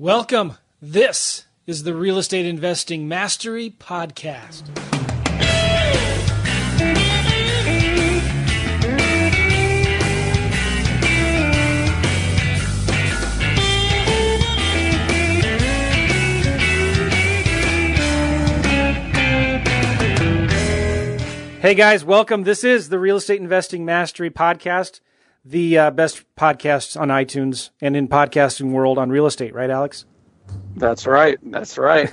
Welcome. This is the Real Estate Investing Mastery Podcast. Hey guys, welcome. This is the Real Estate Investing Mastery Podcast, the uh, best podcasts on iTunes and in podcasting world on real estate, right, Alex? That's right. That's right.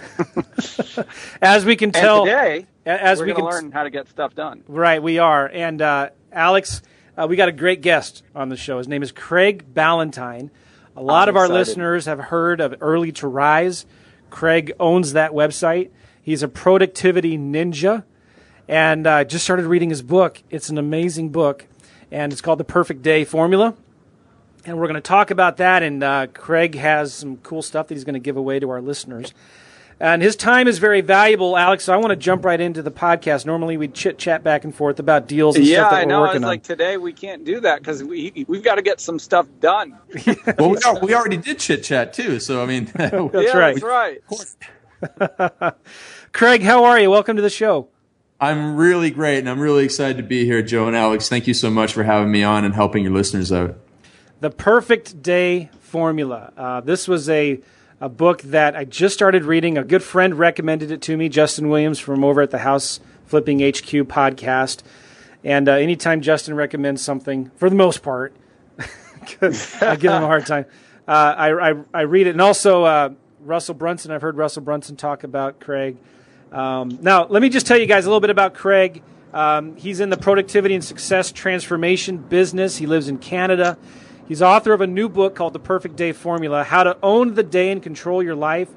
As we can tell, and today, as we're we can learn how to get stuff done. Right, we are. And uh, Alex, uh, we got a great guest on the show. His name is Craig Ballantyne. A lot I'm of our excited. listeners have heard of Early to Rise. Craig owns that website. He's a productivity ninja and uh, just started reading his book. It's an amazing book, and it's called The Perfect Day Formula. And we're going to talk about that. And uh, Craig has some cool stuff that he's going to give away to our listeners. And his time is very valuable, Alex. So I want to jump right into the podcast. Normally we chit chat back and forth about deals and Yeah, stuff that I we're know. I working was on. like, today we can't do that because we we've got to get some stuff done. Well, we, are, we already did chit chat too, so I mean, That's yeah, right. That's right. Craig, how are you? Welcome to the show. I'm really great, and I'm really excited to be here, Joe and Alex. Thank you so much for having me on and helping your listeners out. The Perfect Day Formula. Uh, this was a, a book that I just started reading. A good friend recommended it to me, Justin Williams from over at the House Flipping HQ podcast. And uh, anytime Justin recommends something, for the most part, I give him a hard time. Uh, I, I, I read it. And also, uh, Russell Brunson. I've heard Russell Brunson talk about Craig. Um, now, let me just tell you guys a little bit about Craig. Um, he's in the productivity and success transformation business. He lives in Canada. He's author of a new book called The Perfect Day Formula How to Own the Day and Control Your Life.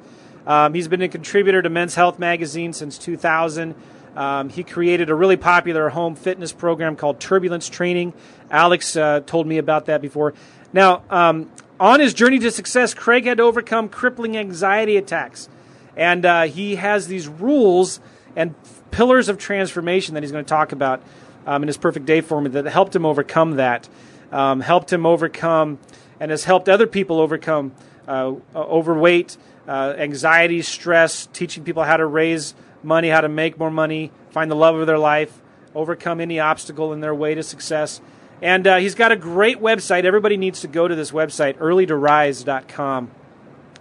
Um, he's been a contributor to Men's Health magazine since 2000. Um, he created a really popular home fitness program called Turbulence Training. Alex uh, told me about that before. Now, um, on his journey to success, Craig had to overcome crippling anxiety attacks. And uh, he has these rules and pillars of transformation that he's going to talk about um, in his perfect day formula that helped him overcome that, um, helped him overcome, and has helped other people overcome uh, overweight, uh, anxiety, stress, teaching people how to raise money, how to make more money, find the love of their life, overcome any obstacle in their way to success. And uh, he's got a great website. Everybody needs to go to this website, earlytorise.com.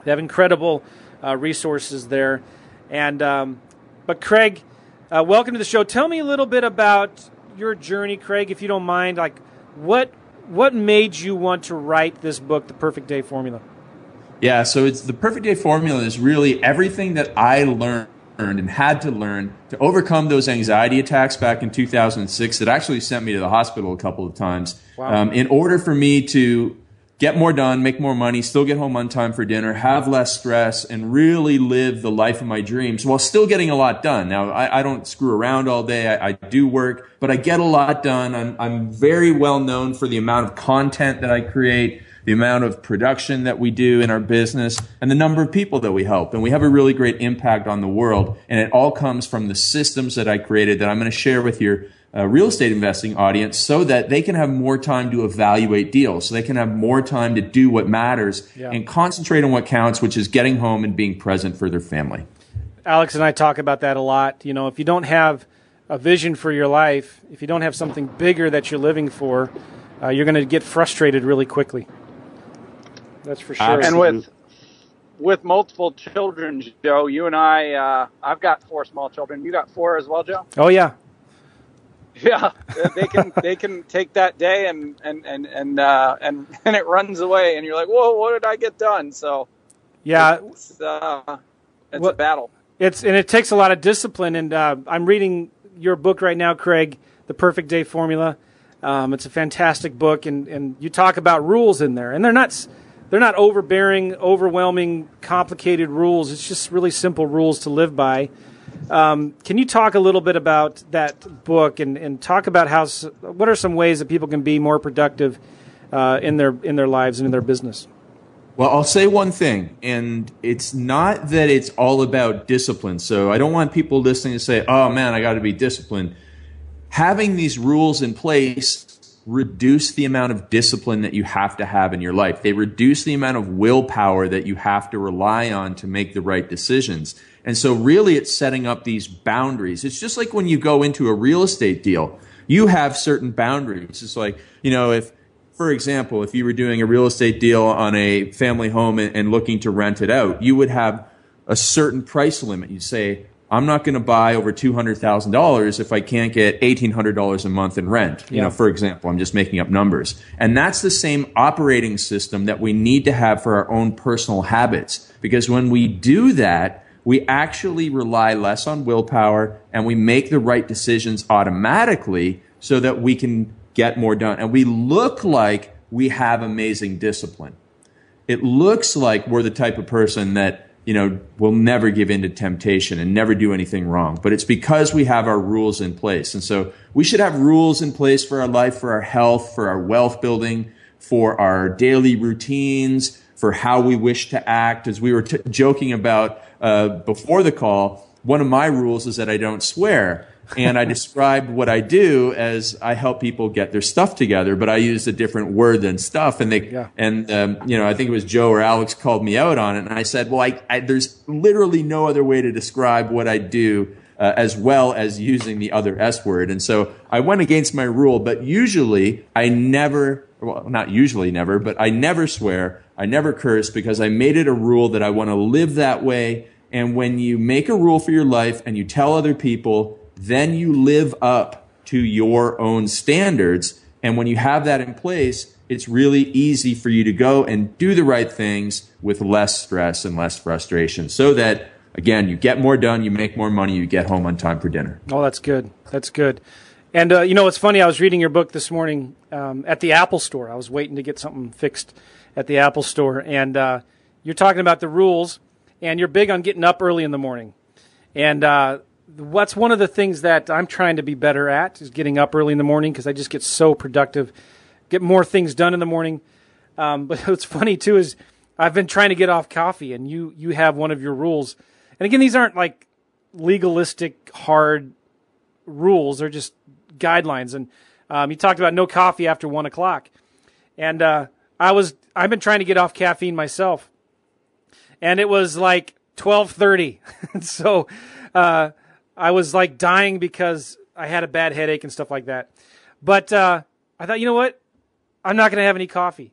They have incredible uh, resources there. And um, but Craig, uh, welcome to the show. Tell me a little bit about your journey, Craig, if you don't mind. Like, what what made you want to write this book, The Perfect Day Formula? Yeah, so it's the perfect day formula is really everything that I learned and had to learn to overcome those anxiety attacks back in 2006 that actually sent me to the hospital a couple of times. Wow. Um, in order for me to get more done, make more money, still get home on time for dinner, have less stress, and really live the life of my dreams while still getting a lot done. Now, I, I don't screw around all day. I, I do work, but I get a lot done. I'm, I'm very well known for the amount of content that I create, the amount of production that we do in our business, and the number of people that we help. And we have a really great impact on the world. And it all comes from the systems that I created that I'm going to share with your uh, real estate investing audience so that they can have more time to evaluate deals, so they can have more time to do what matters Yeah. and concentrate on what counts, which is getting home and being present for their family. Alex and I talk about that a lot. You know, if you don't have a vision for your life, if you don't have something bigger that you're living for, uh, you're going to get frustrated really quickly. That's for sure. And with with multiple children, Joe, you and I, uh, I've got four small children. You got four as well, Joe. oh yeah, Yeah, they can they can take that day and and and and uh, and and it runs away, and you're like, whoa, what did I get done? So yeah. it's uh, it's What- a battle. It's and it takes a lot of discipline. And uh, I'm reading your book right now, Craig, The Perfect Day Formula. Um, it's a fantastic book, and, and you talk about rules in there, and they're not they're not overbearing, overwhelming, complicated rules. It's just really simple rules to live by. Um, can you talk a little bit about that book and, and talk about how what are some ways that people can be more productive uh, in their in their lives and in their business? Well, I'll say one thing, and it's not that it's all about discipline. So I don't want people listening to say, oh man, I got to be disciplined. Having these rules in place reduce the amount of discipline that you have to have in your life. They reduce the amount of willpower that you have to rely on to make the right decisions. And so really it's setting up these boundaries. It's just like when you go into a real estate deal, you have certain boundaries. It's like, you know, if, for example, if you were doing a real estate deal on a family home and, and looking to rent it out, you would have a certain price limit. You'd say, I'm not going to buy over $200,000 if I can't get $1,800 a month in rent. You know, for example, I'm just making up numbers. And that's the same operating system that we need to have for our own personal habits. Because when we do that, we actually rely less on willpower and we make the right decisions automatically so that we can get more done. And we look like we have amazing discipline. It looks like we're the type of person that you know, will never give in to temptation and never do anything wrong. But it's because we have our rules in place. And so we should have rules in place for our life, for our health, for our wealth building, for our daily routines, for how we wish to act. As we were t- joking about uh, before the call, one of my rules is that I don't swear and I describe what I do as I help people get their stuff together, but I use a different word than stuff. And they, yeah. and, um, you know, I think it was Joe or Alex called me out on it. And I said, well, I, I there's literally no other way to describe what I do. Uh, as well as using the other S word. And so I went against my rule, but usually I never, well, not usually never, but I never swear. I never curse because I made it a rule that I want to live that way. And when you make a rule for your life and you tell other people then you live up to your own standards. And when you have that in place, it's really easy for you to go and do the right things with less stress and less frustration so that again, you get more done, you make more money, you get home on time for dinner. Oh, that's good. That's good. And uh, you know, it's funny. I was reading your book this morning um, at the Apple Store. I was waiting to get something fixed at the Apple Store, and uh, you're talking about the rules, and you're big on getting up early in the morning. And uh, what's one of the things that I'm trying to be better at is getting up early in the morning because I just get so productive, get more things done in the morning. Um, but what's funny too is I've been trying to get off coffee, and you you have one of your rules. And again, these aren't like legalistic hard rules; they're just guidelines. And um, you talked about no coffee after one o'clock, and uh, I was I've been trying to get off caffeine myself, and it was like twelve thirty. so. Uh, I was like dying because I had a bad headache and stuff like that. But uh, I thought, you know what? I'm not going to have any coffee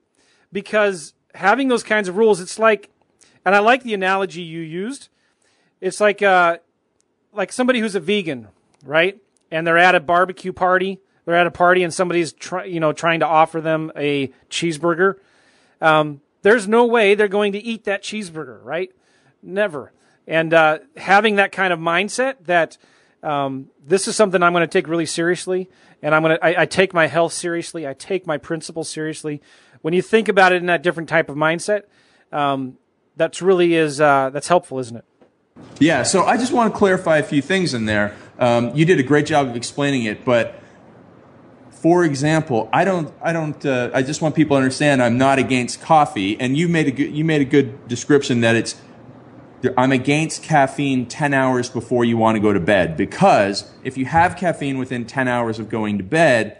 because having those kinds of rules, it's like, and I like the analogy you used. It's like, uh, like somebody who's a vegan, right? And they're at a barbecue party. They're at a party and somebody's try, you know, trying to offer them a cheeseburger. Um, there's no way they're going to eat that cheeseburger, right? Never. And uh, having that kind of mindset that um, this is something I'm going to take really seriously, and I'm going to I, take my health seriously, I take my principles seriously. When you think about it in that different type of mindset, um, that's really is uh, that's helpful, isn't it? Yeah. So I just want to clarify a few things in there. Um, you did a great job of explaining it, but for example, I don't, I don't, uh, I just want people to understand I'm not against coffee, and you made a good, you made a good description that it's I'm against caffeine 10 hours before you want to go to bed because if you have caffeine within 10 hours of going to bed,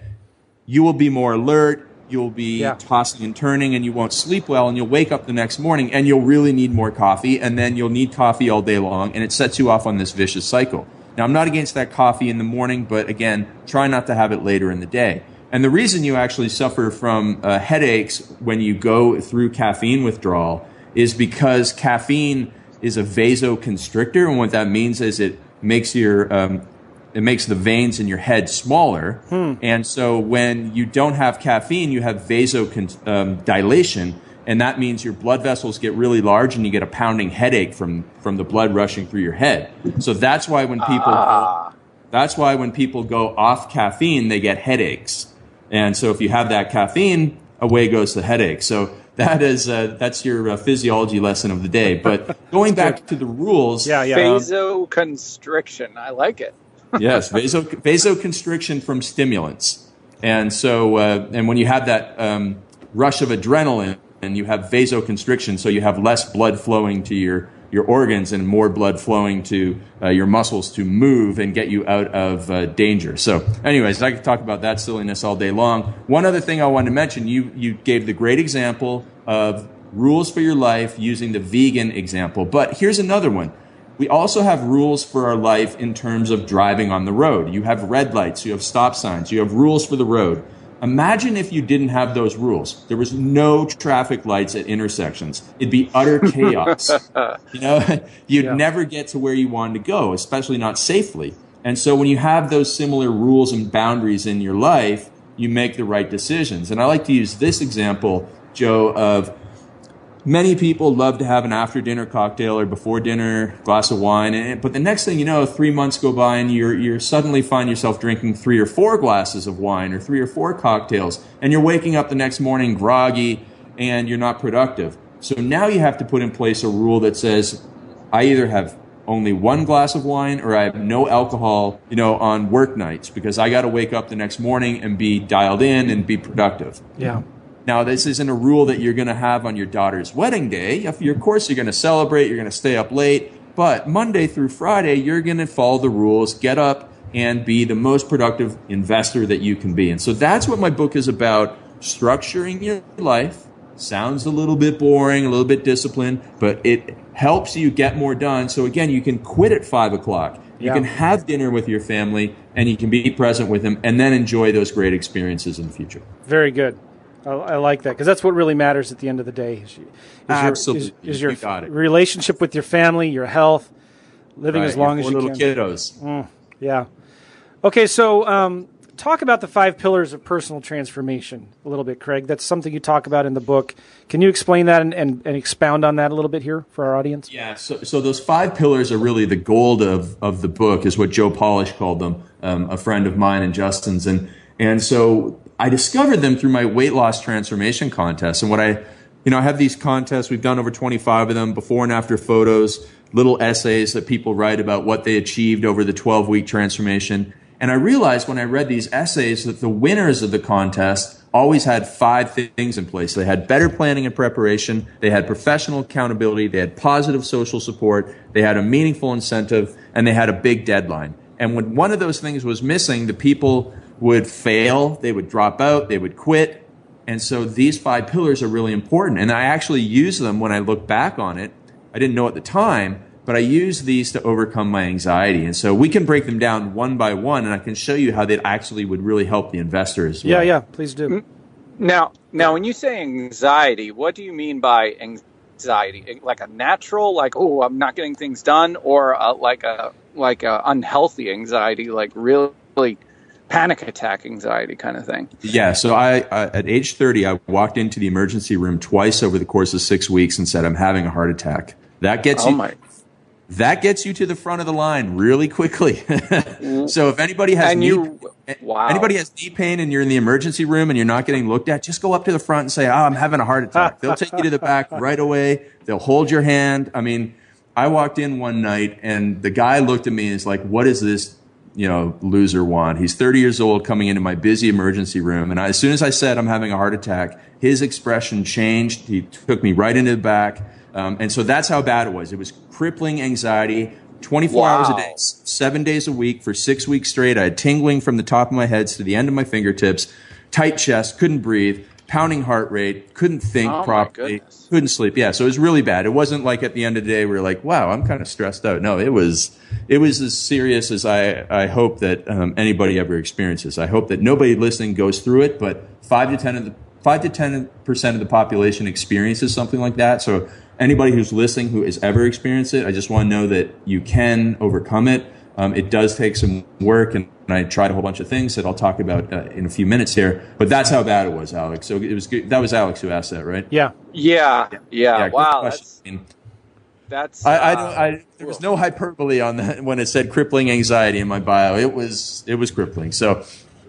you will be more alert, you'll be yeah. tossing and turning, and you won't sleep well, and you'll wake up the next morning and you'll really need more coffee, and then you'll need coffee all day long, and it sets you off on this vicious cycle. Now, I'm not against that coffee in the morning, but again, try not to have it later in the day. And the reason you actually suffer from uh, headaches when you go through caffeine withdrawal is because caffeine is a vasoconstrictor, and what that means is it makes your um, it makes the veins in your head smaller, hmm. and so when you don't have caffeine, you have vasodilation, um, and that means your blood vessels get really large, and you get a pounding headache from from the blood rushing through your head. So that's why when people ah. go, that's why when people go off caffeine, they get headaches, and so if you have that caffeine, away goes the headache. So that is uh, that's your uh, physiology lesson of the day. But going back to the rules, yeah, yeah, vasoconstriction. I like it. yes, vaso, vasoconstriction from stimulants, and so uh, and when you have that um, rush of adrenaline, and you have vasoconstriction, so you have less blood flowing to your your organs and more blood flowing to uh, your muscles to move and get you out of uh, danger. So, anyways, I could talk about that silliness all day long. One other thing I wanted to mention: you you gave the great example of rules for your life using the vegan example, but here's another one. We also have rules for our life in terms of driving on the road. You have red lights, you have stop signs, you have rules for the road. Imagine if you didn't have those rules. There was no traffic lights at intersections. It'd be utter chaos. you know, you'd yeah. never get to where you wanted to go, especially not safely. And so when you have those similar rules and boundaries in your life, you make the right decisions. And I like to use this example, Joe, of many people love to have an after dinner cocktail or before dinner glass of wine. And, but the next thing you know, three months go by and you're, you're suddenly find yourself drinking three or four glasses of wine or three or four cocktails. And you're waking up the next morning groggy and you're not productive. So now you have to put in place a rule that says, I either have only one glass of wine or I have no alcohol, you know, on work nights because I got to wake up the next morning and be dialed in and be productive. Yeah. Now, this isn't a rule that you're going to have on your daughter's wedding day. Of course, you're going to celebrate, you're going to stay up late, but Monday through Friday, you're going to follow the rules, get up, and be the most productive investor that you can be. And so that's what my book is about structuring your life. Sounds a little bit boring, a little bit disciplined, but it helps you get more done. So again, you can quit at five o'clock. You yeah. can have dinner with your family and you can be present with them and then enjoy those great experiences in the future. Very good. I, I like that because that's what really matters at the end of the day. Is, is Absolutely, your, is, is your you relationship with your family, your health, living right, as long as you little can. kiddos. Mm, yeah. Okay, so um, talk about the five pillars of personal transformation a little bit, Craig. That's something you talk about in the book. Can you explain that and, and, and expound on that a little bit here for our audience? Yeah, so, so those five pillars are really the gold of, of the book, is what Joe Polish called them, um, a friend of mine and Justin's. And, and so I discovered them through my weight loss transformation contest. And what I, you know, I have these contests. We've done over 25 of them, before and after photos, little essays that people write about what they achieved over the 12 week transformation. And I realized when I read these essays that the winners of the contest always had five things in place. They had better planning and preparation. They had professional accountability. They had positive social support. They had a meaningful incentive and they had a big deadline. And when one of those things was missing, the people would fail, they would drop out, they would quit. And so these five pillars are really important. And I actually use them when I look back on it. I didn't know at the time, but I use these to overcome my anxiety. And so we can break them down one by one, and I can show you how they actually would really help the investors. Well. Yeah, yeah, please do. Now, now, when you say anxiety, what do you mean by anxiety? Like a natural, like oh, I'm not getting things done, or a, like a like a unhealthy anxiety, like really panic attack anxiety kind of thing. Yeah. So I, I, at age 30, I walked into the emergency room twice over the course of six weeks and said, I'm having a heart attack. That gets oh you. My. That gets you to the front of the line really quickly. so if anybody has and knee, you, wow. anybody has knee pain and you're in the emergency room and you're not getting looked at, just go up to the front and say, "Oh, I'm having a heart attack." They'll take you to the back right away. They'll hold your hand. I mean, I walked in one night and the guy looked at me and is like, "What is this you know, loser want. He's 30 years old coming into my busy emergency room. And I, as soon as I said I'm having a heart attack, his expression changed. He took me right into the back. Um, and so that's how bad it was. It was crippling anxiety, 24 wow. hours a day, seven days a week for six weeks straight. I had tingling from the top of my head to the end of my fingertips, tight chest, couldn't breathe pounding heart rate, couldn't think oh properly, couldn't sleep. Yeah, so it was really bad. It wasn't like at the end of the day we are like, wow, I'm kind of stressed out. No, it was it was as serious as I I hope that um, anybody ever experiences. I hope that nobody listening goes through it, but five to ten of the five to ten percent of the population experiences something like that. So anybody who's listening who has ever experienced it, I just want to know that you can overcome it. Um, it does take some work and and I tried a whole bunch of things that I'll talk about uh, in a few minutes here. But that's how bad it was, Alex. So it was good. that was Alex who asked that, right? Yeah. Yeah. Yeah. yeah. Wow. That's, I mean, that's. I, I, uh, I, there was no hyperbole on that when it said crippling anxiety in my bio. It was it was crippling. So.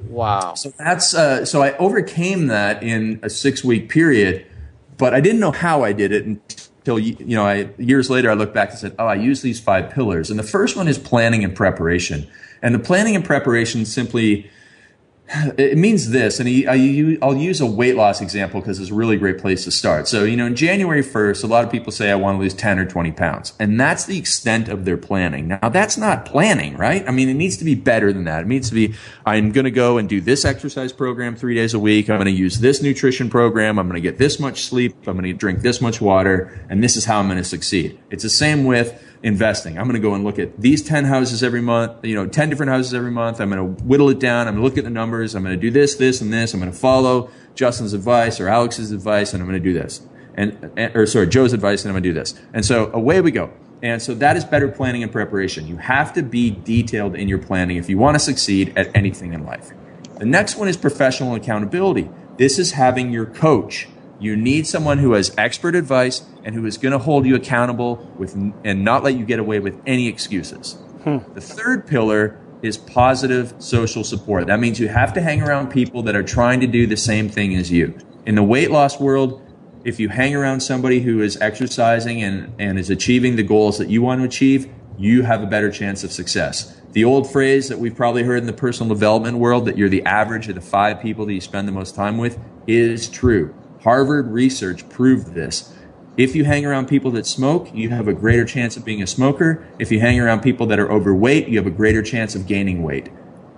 Wow. So that's uh, so I overcame that in a six week period, but I didn't know how I did it until you know I years later I looked back and said, oh, I use these five pillars, and the first one is planning and preparation. And the planning and preparation simply it means this, and I, I'll use a weight loss example because it's a really great place to start. So, you know, in January 1st, a lot of people say, I want to lose 10 or 20 pounds. And that's the extent of their planning. Now, that's not planning, right? I mean, it needs to be better than that. It needs to be, I'm going to go and do this exercise program three days a week. I'm going to use this nutrition program. I'm going to get this much sleep. I'm going to drink this much water. And this is how I'm going to succeed. It's the same with, investing. I'm going to go and look at these 10 houses every month, you know, 10 different houses every month. I'm going to whittle it down. I'm going to look at the numbers. I'm going to do this, this, and this. I'm going to follow Justin's advice or Alex's advice, and I'm going to do this. And, or sorry, Joe's advice, and I'm going to do this. And so away we go. And so that is better planning and preparation. You have to be detailed in your planning if you want to succeed at anything in life. The next one is professional accountability. This is having your coach you need someone who has expert advice and who is going to hold you accountable with and not let you get away with any excuses. Hmm. The third pillar is positive social support. That means you have to hang around people that are trying to do the same thing as you. In the weight loss world, if you hang around somebody who is exercising and, and is achieving the goals that you want to achieve, you have a better chance of success. The old phrase that we've probably heard in the personal development world that you're the average of the five people that you spend the most time with is true. Harvard research proved this. If you hang around people that smoke, you have a greater chance of being a smoker. If you hang around people that are overweight, you have a greater chance of gaining weight.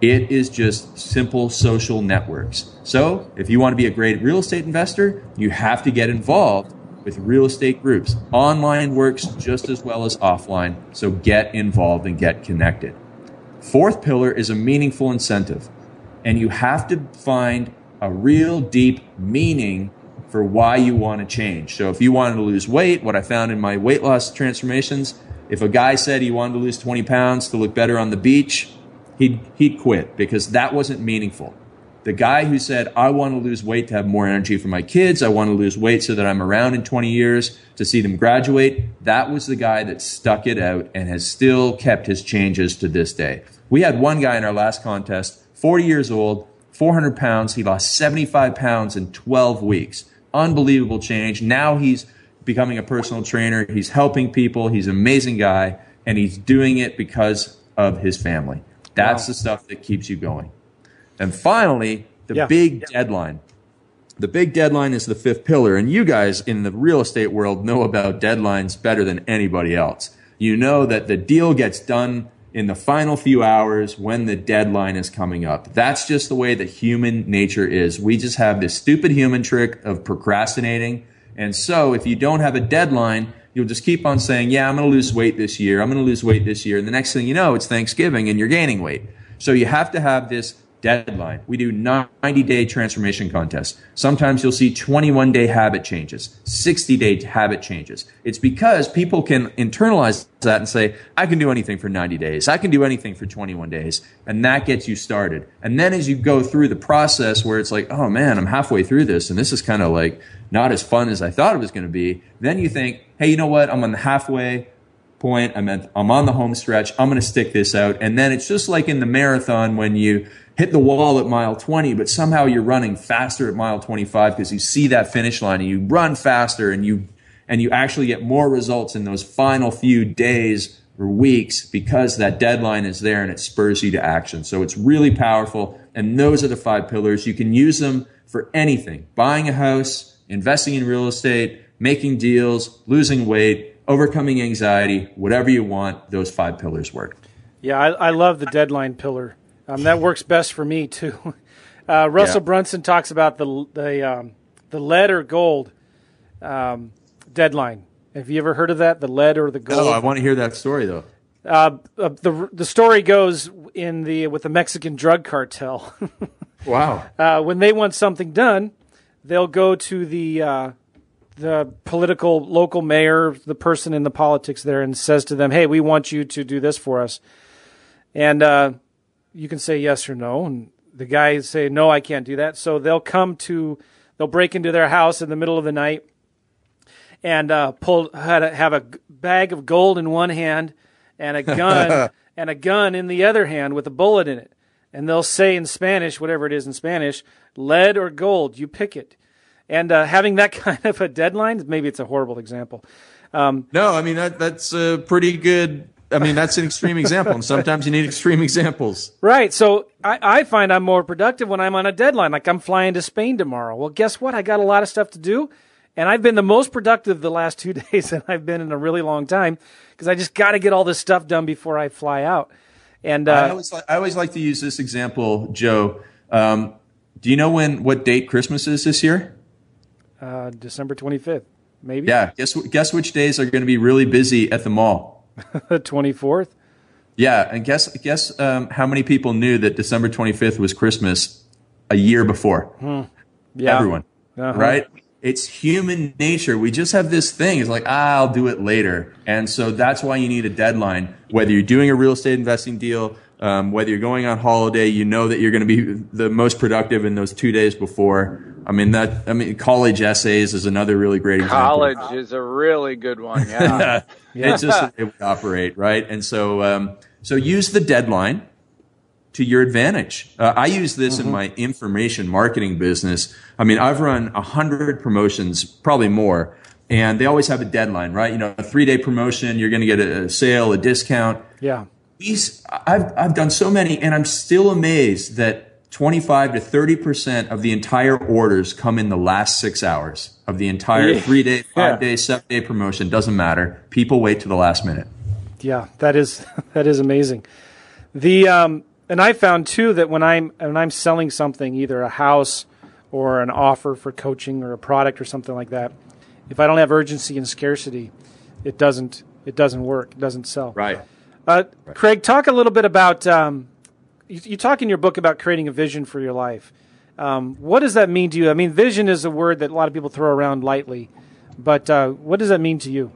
It is just simple social networks. So, if you want to be a great real estate investor, you have to get involved with real estate groups. Online works just as well as offline, so get involved and get connected. Fourth pillar is a meaningful incentive, and you have to find a real deep meaning for why you want to change. So if you wanted to lose weight, what I found in my weight loss transformations, if a guy said he wanted to lose 20 pounds to look better on the beach, he'd, he'd quit because that wasn't meaningful. The guy who said, I want to lose weight to have more energy for my kids, I want to lose weight so that I'm around in 20 years to see them graduate, that was the guy that stuck it out and has still kept his changes to this day. We had one guy in our last contest, 40 years old, 400 pounds. He lost 75 pounds in 12 weeks unbelievable change. Now he's becoming a personal trainer. He's helping people. He's an amazing guy, and he's doing it because of his family. That's wow. the stuff that keeps you going. And finally, the yeah. big yeah. deadline. The big deadline is the fifth pillar, and you guys in the real estate world know about deadlines better than anybody else. You know that the deal gets done in the final few hours when the deadline is coming up. That's just the way that human nature is. We just have this stupid human trick of procrastinating. And so if you don't have a deadline, you'll just keep on saying, yeah, I'm going to lose weight this year. I'm going to lose weight this year. And the next thing you know, it's Thanksgiving and you're gaining weight. So you have to have this deadline. We do 90 day transformation contests. Sometimes you'll see 21 day habit changes, 60 day habit changes. It's because people can internalize that and say, I can do anything for 90 days. I can do anything for 21 days. And that gets you started. And then as you go through the process where it's like, oh man, I'm halfway through this and this is kind of like not as fun as I thought it was going to be. Then you think, hey, you know what? I'm on the halfway point. I'm, at, I'm on the home stretch. I'm going to stick this out. And then it's just like in the marathon when you hit the wall at mile 20, but somehow you're running faster at mile 25 because you see that finish line and you run faster and you, and you actually get more results in those final few days or weeks because that deadline is there and it spurs you to action. So it's really powerful. And those are the five pillars. You can use them for anything. Buying a house, investing in real estate, making deals, losing weight, overcoming anxiety, whatever you want, those five pillars work. Yeah, I, I love the deadline pillar. Um, that works best for me too. Uh, Russell yeah. Brunson talks about the the um, the lead or gold um, deadline. Have you ever heard of that? The lead or the gold? Oh, I want to hear that story though. Uh, uh, the the story goes in the with the Mexican drug cartel. wow. Uh, when they want something done, they'll go to the uh, the political local mayor, the person in the politics there, and says to them, "Hey, we want you to do this for us." And uh, you can say yes or no, and the guys say no, I can't do that. So they'll come to, they'll break into their house in the middle of the night, and uh, pull have a bag of gold in one hand and a gun and a gun in the other hand with a bullet in it. And they'll say in Spanish, whatever it is in Spanish, lead or gold, you pick it. And uh, having that kind of a deadline, maybe it's a horrible example. Um, no, I mean that that's a pretty good I mean, that's an extreme example, and sometimes you need extreme examples. Right. So I, I find I'm more productive when I'm on a deadline. Like I'm flying to Spain tomorrow. Well, guess what? I got a lot of stuff to do, and I've been the most productive the last two days that I've been in a really long time because I just got to get all this stuff done before I fly out. And uh, I, always, I always like to use this example, Joe. Um, do you know when what date Christmas is this year? Uh, December 25th, maybe. Yeah. Guess guess which days are going to be really busy at the mall? the 24th. Yeah, and guess guess um, how many people knew that December 25th was Christmas a year before? Hmm. Yeah. Everyone, uh-huh. right? It's human nature. We just have this thing. It's like, ah, I'll do it later. And so that's why you need a deadline. Whether you're doing a real estate investing deal, um, whether you're going on holiday, you know that you're going to be the most productive in those two days before. I mean that. I mean, college essays is another really great example. College is a really good one. Yeah, yeah. it's just it would operate right. And so, um, so use the deadline to your advantage. Uh, I use this mm-hmm. in my information marketing business. I mean, I've run a hundred promotions, probably more, and they always have a deadline, right? You know, a three day promotion, you're going to get a, a sale, a discount. Yeah these I've I've done so many, and I'm still amazed that 25 to 30 percent of the entire orders come in the last six hours of the entire yeah. three day, five yeah. day, seven day promotion. Doesn't matter. People wait to the last minute. Yeah, that is that is amazing. The um, and I found too that when I'm when I'm selling something, either a house or an offer for coaching or a product or something like that, if I don't have urgency and scarcity, it doesn't it doesn't work. It doesn't sell. Right. Uh, right. Craig, talk a little bit about. Um, you, you, talk in your book about creating a vision for your life. Um, what does that mean to you? I mean, vision is a word that a lot of people throw around lightly, but uh, what does that mean to you?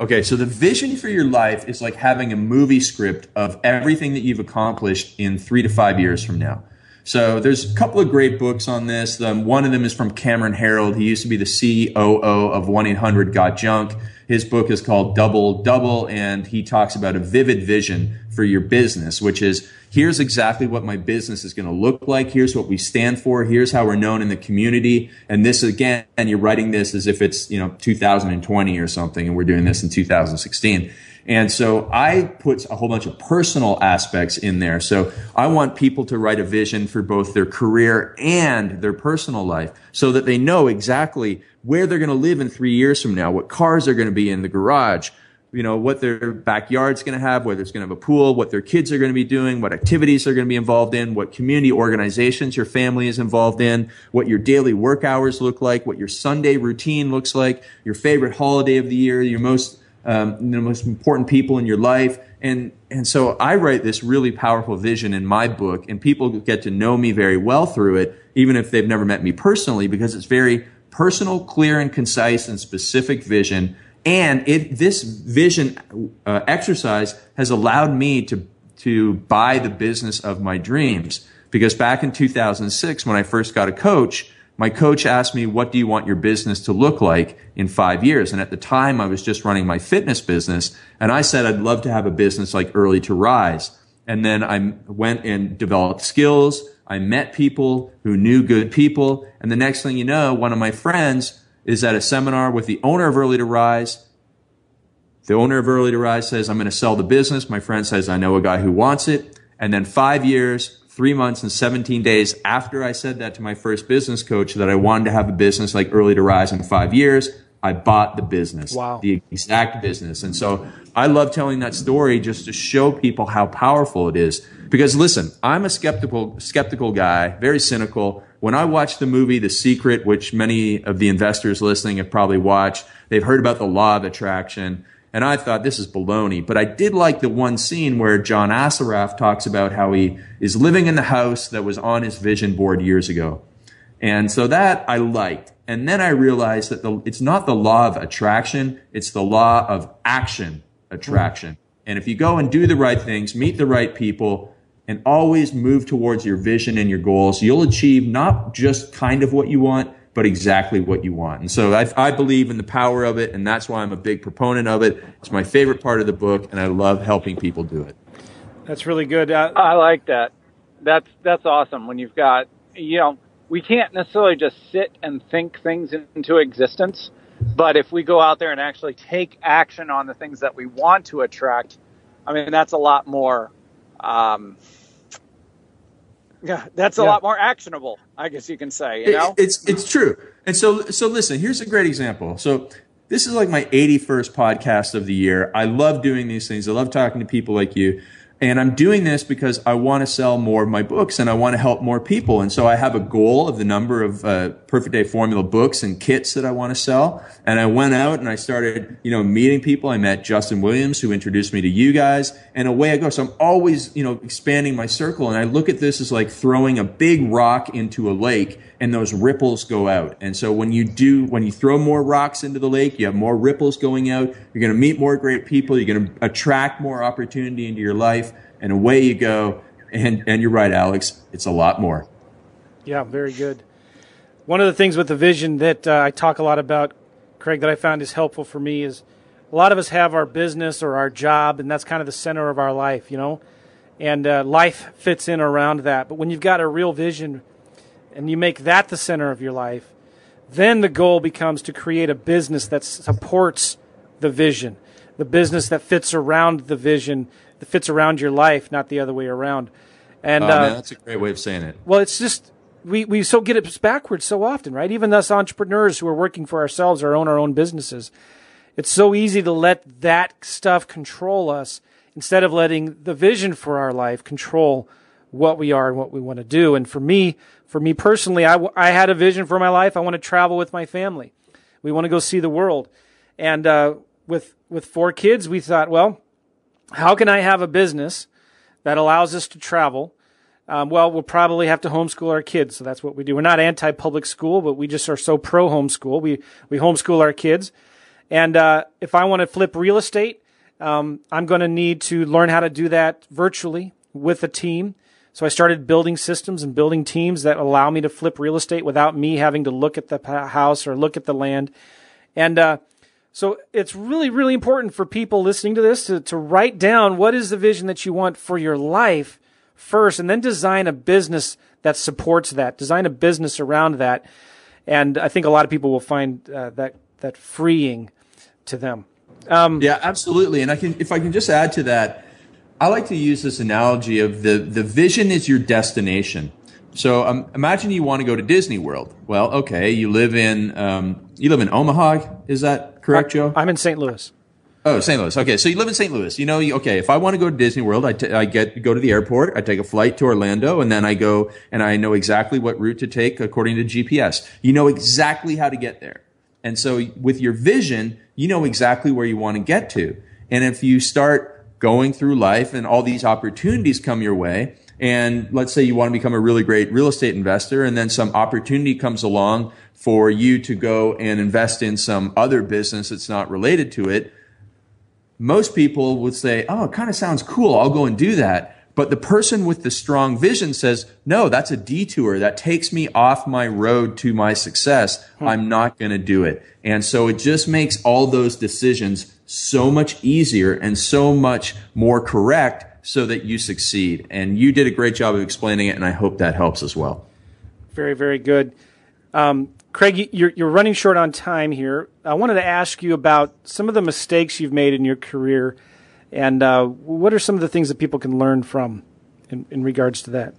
Okay, so the vision for your life is like having a movie script of everything that you've accomplished in three to five years from now. So there's a couple of great books on this. One of them is from Cameron Herold. He used to be the COO of 1 800 Got Junk. His book is called Double Double, and he talks about a vivid vision for your business, which is here's exactly what my business is going to look like. Here's what we stand for. Here's how we're known in the community. And this again, and you're writing this as if it's, you know, 2020 or something, and we're doing this in 2016. And so I put a whole bunch of personal aspects in there. So I want people to write a vision for both their career and their personal life so that they know exactly where they're going to live in three years from now, what cars are going to be in the garage, you know, what their backyard's going to have, whether it's going to have a pool, what their kids are going to be doing, what activities they're going to be involved in, what community organizations your family is involved in, what your daily work hours look like, what your Sunday routine looks like, your favorite holiday of the year, your most um, the most important people in your life. And, and so I write this really powerful vision in my book and people get to know me very well through it, even if they've never met me personally, because it's very personal, clear and concise and specific vision. And it, this vision uh, exercise has allowed me to, to buy the business of my dreams. Because back in 2006, when I first got a coach, my coach asked me, what do you want your business to look like in five years? And at the time, I was just running my fitness business. And I said, I'd love to have a business like Early to Rise. And then I went and developed skills. I met people who knew good people. And the next thing you know, one of my friends is at a seminar with the owner of Early to Rise. The owner of Early to Rise says, I'm going to sell the business. My friend says, I know a guy who wants it. And then five years, three months and 17 days after I said that to my first business coach that I wanted to have a business like Early to Rise in five years, I bought the business. Wow. The exact business. And so I love telling that story just to show people how powerful it is. Because listen, I'm a skeptical, skeptical guy, very cynical. When I watched the movie The Secret, which many of the investors listening have probably watched, they've heard about the law of attraction. And I thought this is baloney. But I did like the one scene where John Assaraf talks about how he is living in the house that was on his vision board years ago. And so that I liked. And then I realized that the, it's not the law of attraction, it's the law of action attraction. And if you go and do the right things, meet the right people, and always move towards your vision and your goals, you'll achieve not just kind of what you want, but exactly what you want. And so I, I, believe in the power of it, and that's why I'm a big proponent of it. It's my favorite part of the book, and I love helping people do it. That's really good. Uh, I like that. That's that's awesome. When you've got, you know, we can't necessarily just sit and think things into existence, but if we go out there and actually take action on the things that we want to attract, I mean, that's a lot more. Um, yeah, that's a yeah. lot more actionable, I guess you can say. You know, it, it's it's true. And so so listen, here's a great example. So this is like my 81st podcast of the year. I love doing these things. I love talking to people like you. And I'm doing this because I want to sell more of my books and I want to help more people. And so I have a goal of the number of uh, Perfect Day Formula books and kits that I want to sell. And I went out and I started, you know, meeting people. I met Justin Williams, who introduced me to you guys, and away I go. So I'm always, you know, expanding my circle. And I look at this as like throwing a big rock into a lake and those ripples go out. And so when you do, when you throw more rocks into the lake, you have more ripples going out. You're going to meet more great people. You're going to attract more opportunity into your life and away you go. And, and you're right, Alex. It's a lot more. Yeah, very good. One of the things with the vision that uh, I talk a lot about, Craig, that I found is helpful for me is a lot of us have our business or our job, and that's kind of the center of our life, you know? And uh, life fits in around that. But when you've got a real vision and you make that the center of your life, then the goal becomes to create a business that supports the vision, the business that fits around the vision, that fits around your life, not the other way around. And oh, uh, man, that's a great way of saying it. Well, it's just we we so get it backwards so often, right? Even us entrepreneurs who are working for ourselves or own our own businesses, it's so easy to let that stuff control us instead of letting the vision for our life control what we are and what we want to do. And for me, for me personally, I, I had a vision for my life. I want to travel with my family. We want to go see the world. And uh, with with four kids, we thought, well, how can I have a business that allows us to travel? Um, well, we'll probably have to homeschool our kids, so that's what we do. We're not anti-public school, but we just are so pro homeschool. We we homeschool our kids, and uh, if I want to flip real estate, um, I'm going to need to learn how to do that virtually with a team. So I started building systems and building teams that allow me to flip real estate without me having to look at the house or look at the land. And uh, so it's really, really important for people listening to this to, to write down what is the vision that you want for your life first, and then design a business that supports that. Design a business around that. And I think a lot of people will find uh, that that freeing to them. Um, yeah, absolutely. And I can, if I can just add to that, I like to use this analogy of the, the vision is your destination. So um, imagine you want to go to Disney World. Well, okay, you live in um, you live in Omaha. Is that correct, Joe? I'm in St. Louis. Oh, St. Louis. Okay, so you live in St. Louis. You know, okay, if I want to go to Disney World, I, t- I get go to the airport, I take a flight to Orlando, and then I go and I know exactly what route to take according to GPS. You know exactly how to get there. And so with your vision, you know exactly where you want to get to. And if you start going through life and all these opportunities come your way. And let's say you want to become a really great real estate investor and then some opportunity comes along for you to go and invest in some other business that's not related to it. Most people would say, Oh, it kind of sounds cool. I'll go and do that. But the person with the strong vision says, no, that's a detour that takes me off my road to my success. Hmm. I'm not going to do it. And so it just makes all those decisions so much easier and so much more correct so that you succeed. And you did a great job of explaining it, and I hope that helps as well. Very, very good. Um, Craig, you're, you're running short on time here. I wanted to ask you about some of the mistakes you've made in your career and uh, what are some of the things that people can learn from in, in regards to that?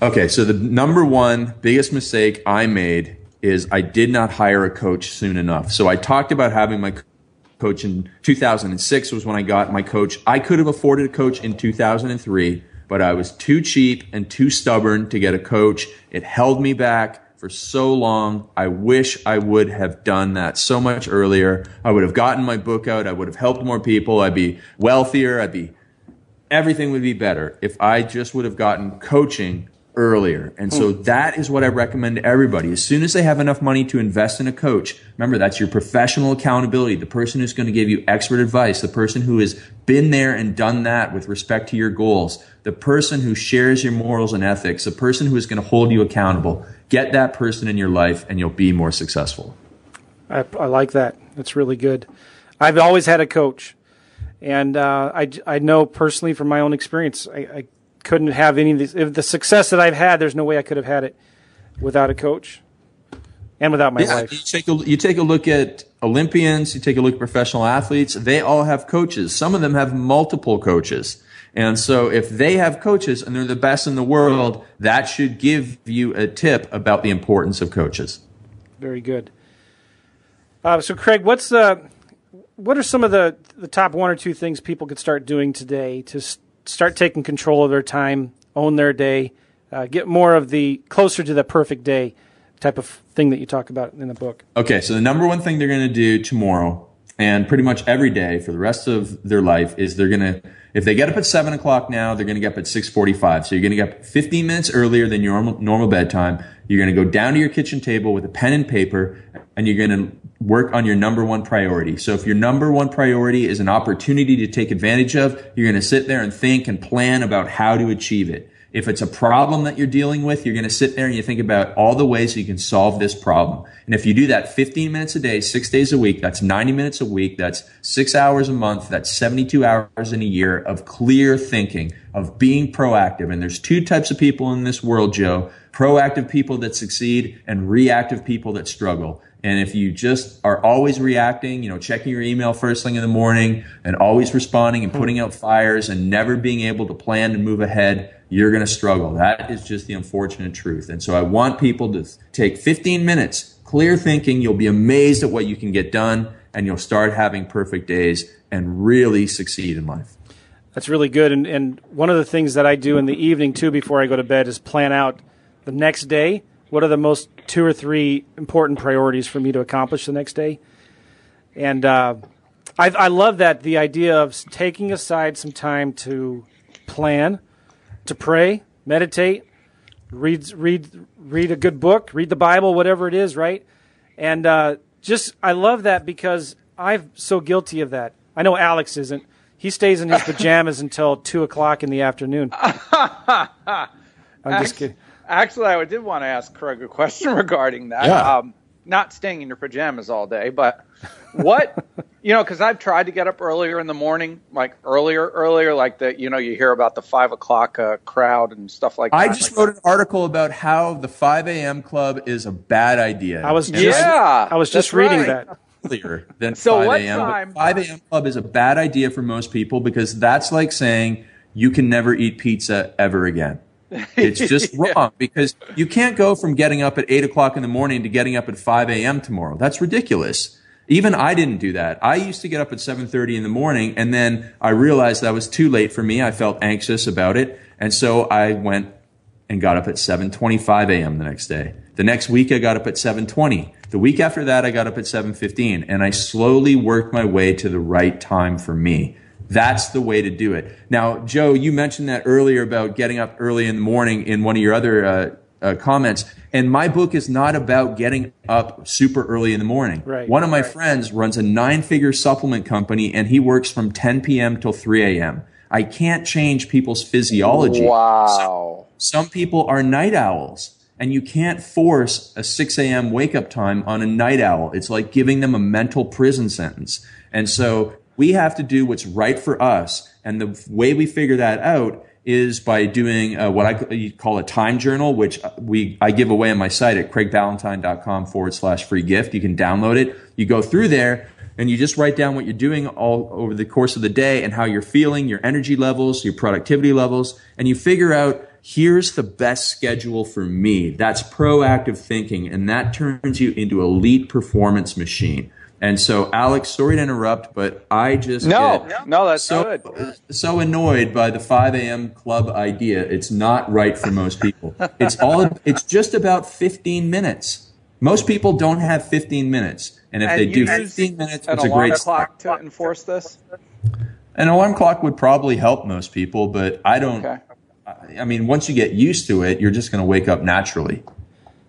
Okay, so the number one biggest mistake I made is I did not hire a coach soon enough. So I talked about having my coach in 2006 was when I got my coach. I could have afforded a coach in 2003, but I was too cheap and too stubborn to get a coach. It held me back for so long. I wish I would have done that so much earlier. I would have gotten my book out. I would have helped more people. I'd be wealthier. I'd be, everything would be better if I just would have gotten coaching earlier. And so hmm. that is what I recommend to everybody. As soon as they have enough money to invest in a coach, remember that's your professional accountability, the person who's going to give you expert advice, the person who has been there and done that with respect to your goals, the person who shares your morals and ethics, the person who is going to hold you accountable. Get that person in your life and you'll be more successful. I, I like that. That's really good. I've always had a coach. And uh, I, I know personally from my own experience, I, I couldn't have any of these. If the success that I've had, there's no way I could have had it without a coach and without my yeah, wife. You take a you take a look at Olympians, you take a look at professional athletes, they all have coaches. Some of them have multiple coaches. And so if they have coaches and they're the best in the world, that should give you a tip about the importance of coaches. Very good. Uh, so, Craig, what's the what are some of the the top one or two things people could start doing today to start taking control of their time, own their day, uh, get more of the closer to the perfect day type of thing that you talk about in the book? Okay, so the number one thing they're going to do tomorrow and pretty much every day for the rest of their life is they're going to if they get up at seven o'clock now, they're going to get up at six forty-five. So you're going to get up 15 minutes earlier than your normal, normal bedtime. You're going to go down to your kitchen table with a pen and paper, and you're going to work on your number one priority. So if your number one priority is an opportunity to take advantage of, you're going to sit there and think and plan about how to achieve it. If it's a problem that you're dealing with, you're going to sit there and you think about all the ways you can solve this problem. And if you do that 15 minutes a day, six days a week, that's 90 minutes a week, that's six hours a month, that's 72 hours in a year of clear thinking, of being proactive. And there's two types of people in this world, Joe. Proactive people that succeed and reactive people that struggle. And if you just are always reacting, you know, checking your email first thing in the morning and always responding and putting out fires and never being able to plan and move ahead, you're going to struggle. That is just the unfortunate truth. And so I want people to take 15 minutes, clear thinking. You'll be amazed at what you can get done and you'll start having perfect days and really succeed in life. That's really good. And, and one of the things that I do in the evening too before I go to bed is plan out the next day. What are the most two or three important priorities for me to accomplish the next day? And uh, I, I love that the idea of taking aside some time to plan, to pray, meditate, read read read a good book, read the Bible, whatever it is, right? And uh, just I love that because I'm so guilty of that. I know Alex isn't. He stays in his pajamas until two o'clock in the afternoon. I'm just kidding. Actually, I did want to ask Craig a question regarding that. Yeah. Um, not staying in your pajamas all day, but what, you know, because I've tried to get up earlier in the morning, like earlier, earlier, like the, you know, you hear about the five o'clock uh, crowd and stuff like that. I just Like, wrote an article about how the 5 a.m. club is a bad idea. I was just Yeah, I was just reading right. that. earlier than So 5 a.m. time- 5 a.m. club is a bad idea for most people because that's like saying you can never eat pizza ever again. It's just wrong because you can't go from getting up at 8 o'clock in the morning to getting up at 5 a.m. tomorrow. That's ridiculous. Even I didn't do that. I used to get up at 7:30 in the morning and then I realized that was too late for me. I felt anxious about it. And so I went and got up at 7:25 a.m. the next day. The next week I got up at 7:20. The week after that I got up at 7:15 and I slowly worked my way to the right time for me. That's the way to do it. Now, Joe, you mentioned that earlier about getting up early in the morning in one of your other uh, uh, comments. And my book is not about getting up super early in the morning. Right. One of my friends runs a nine figure supplement company and he works from 10 p.m. till 3 a.m. I can't change people's physiology. Wow. Some people are night owls, and you can't force a 6 a.m. wake up time on a night owl. It's like giving them a mental prison sentence. And so we have to do what's right for us. And the way we figure that out is by doing uh, what I call a time journal, which we I give away on my site at craigballantyne.com forward slash free gift. You can download it. You go through there and you just write down what you're doing all over the course of the day and how you're feeling, your energy levels, your productivity levels, and you figure out here's the best schedule for me. That's proactive thinking, and that turns you into elite performance machine. And so, Alex, sorry to interrupt, but I just No, no, that's so good. so annoyed by the 5 a.m. club idea. It's not right for most people. It's all. It's just about 15 minutes. Most people don't have 15 minutes, and if And they do 15 minutes, An it's a great clock start. to enforce this? An alarm clock would probably help most people, but I don't. Okay. I mean, once you get used to it, you're just going to wake up naturally.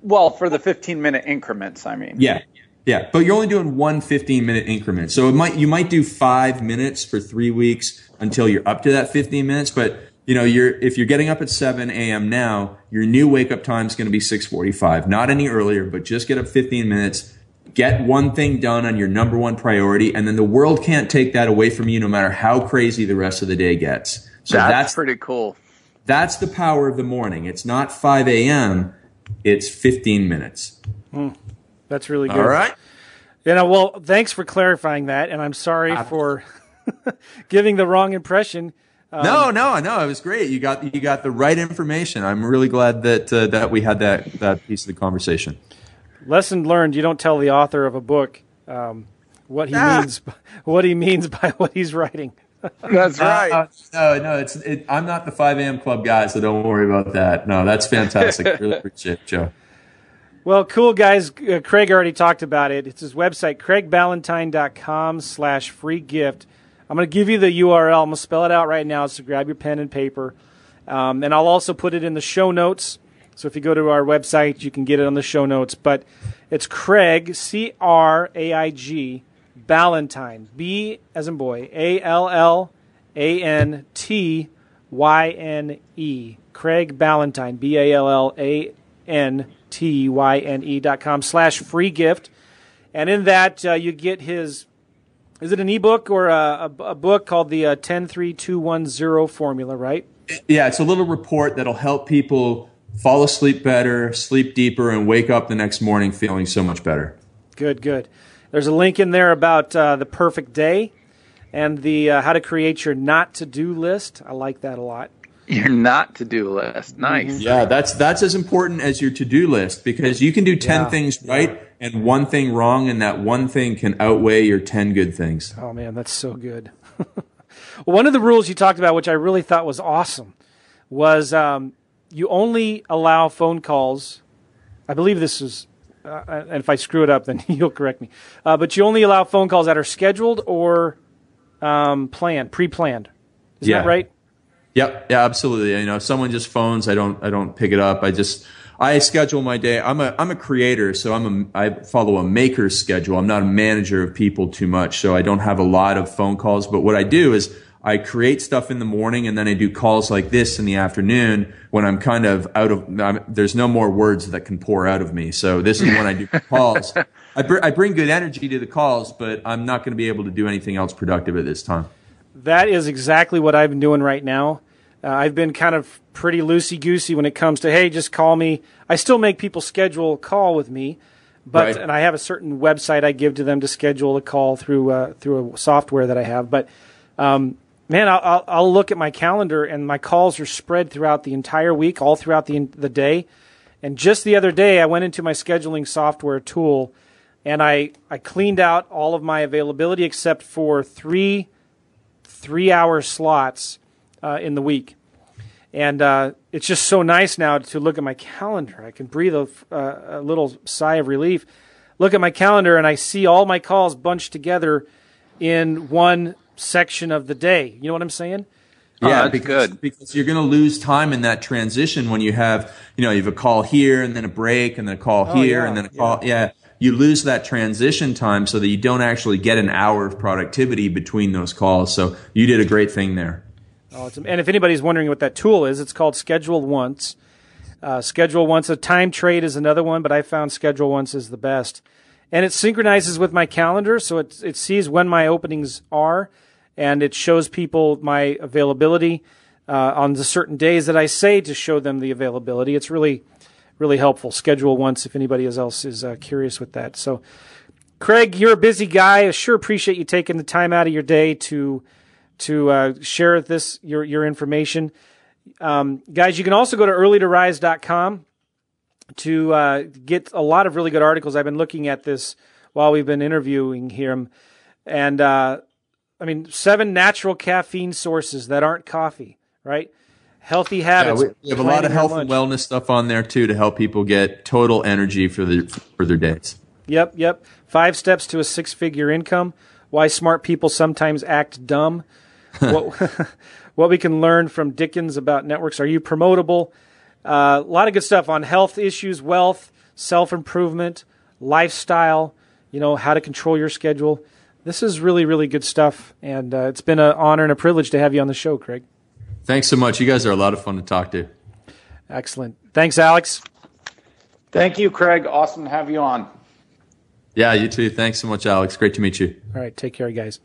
Well, for the 15 minute increments, I mean. Yeah. Yeah, but you're only doing one 15 minute increment. So it might you might do 5 minutes for 3 weeks until you're up to that 15 minutes, but you know, you're if you're getting up at 7 a.m. now, your new wake up time is going to be 6:45. Not any earlier, but just get up 15 minutes. Get one thing done on your number one priority, and then the world can't take that away from you, no matter how crazy the rest of the day gets. So that's, that's pretty cool. that's the power of the morning. It's not 5 a.m. It's 15 minutes. Hmm. That's really good. All right. You know, well, thanks for clarifying that, and I'm sorry for giving the wrong impression. Um, no, no, no. It was great. You got you got the right information. I'm really glad that uh, that we had that that piece of the conversation. Lesson learned: you don't tell the author of a book um, what he ah. means what he means by what he's writing. That's uh, right. Uh, no, no, it's it, I'm not the 5 a.m. club guy, so don't worry about that. No, that's fantastic. really appreciate it, Joe. Well, cool guys. Uh, Craig already talked about it. It's his website, craigballantyne.com slash free gift. I'm going to give you the URL. I'm going to spell it out right now, so grab your pen and paper. Um, and I'll also put it in the show notes. So if you go to our website, you can get it on the show notes. But it's Craig, C R A I G, Ballantyne, B as in boy, A L L A N T Y N E. Craig Ballantyne, B A L L A N T Y N E dot com slash free gift. And in that, uh, you get his is it an ebook or a, a, a book called the uh, 103210 formula, right? Yeah, it's a little report that'll help people fall asleep better, sleep deeper, and wake up the next morning feeling so much better. Good, good. There's a link in there about uh, the perfect day and the uh, how to create your not to do list. I like that a lot. Your not to do list. Nice. Yeah, that's that's as important as your to do list because you can do ten yeah. things right and one thing wrong, and that one thing can outweigh your ten good things. Oh man, that's so good. one of the rules you talked about, which I really thought was awesome, was um, you only allow phone calls. I believe this is, uh, and if I screw it up, then you'll correct me. Uh, but you only allow phone calls that are scheduled or um, planned, pre-planned. Is yeah. that right? Yep. Yeah, absolutely. You know, if someone just phones, I don't, I don't pick it up. I just, I schedule my day. I'm a, I'm a creator, so I'm a, I follow a maker's schedule. I'm not a manager of people too much, so I don't have a lot of phone calls. But what I do is I create stuff in the morning and then I do calls like this in the afternoon when I'm kind of out of, I'm, there's no more words that can pour out of me. So this is when I do calls. I, br- I bring good energy to the calls, but I'm not going to be able to do anything else productive at this time. That is exactly what I've been doing right now. Uh, I've been kind of pretty loosey goosey when it comes to hey, just call me. I still make people schedule a call with me, but right. and I have a certain website I give to them to schedule a call through uh, through a software that I have. But um, man, I'll, I'll look at my calendar and my calls are spread throughout the entire week, all throughout the the day. And just the other day, I went into my scheduling software tool and I I cleaned out all of my availability except for three three hour slots uh, in the week. And uh, it's just so nice now to look at my calendar. I can breathe a, uh, a, little sigh of relief. Look at my calendar, and I see all my calls bunched together in one section of the day. You know what I'm saying? Yeah, oh, because, good. because you're going to lose time in that transition when you have, you know, you have a call here and then a break and then a call oh, here yeah, and then a call. Yeah. yeah. You lose that transition time so that you don't actually get an hour of productivity between those calls. So you did a great thing there. Awesome. And if anybody's wondering what that tool is, it's called Schedule Once. Uh, Schedule Once. A time trade is another one, but I found Schedule Once is the best. And it synchronizes with my calendar, so it, it sees when my openings are, and it shows people my availability uh, on the certain days that I say to show them the availability. It's really, really helpful. Schedule Once if anybody else is uh, curious with that. So, Craig, you're a busy guy. I sure appreciate you taking the time out of your day to to uh, share this your your information. Um, guys, you can also go to earlytorise.com to uh, get a lot of really good articles. I've been looking at this while we've been interviewing him, and uh, I mean, seven natural caffeine sources that aren't coffee, right? Healthy habits. Yeah, we, we have a lot of health and wellness stuff on there too to help people get total energy for their for their days. Yep, yep. Five steps to a six-figure income. Why smart people sometimes act dumb what, what we can learn from Dickens about networks. Are you promotable? Uh, a lot of good stuff on health issues, wealth, self improvement, lifestyle, you know, how to control your schedule. This is really, really good stuff. And uh, it's been an honor and a privilege to have you on the show, Craig. Thanks so much. You guys are a lot of fun to talk to. Excellent. Thanks, Alex. Thank you, Craig. Awesome to have you on. Yeah, you too. Thanks so much, Alex. Great to meet you. All right. Take care, guys.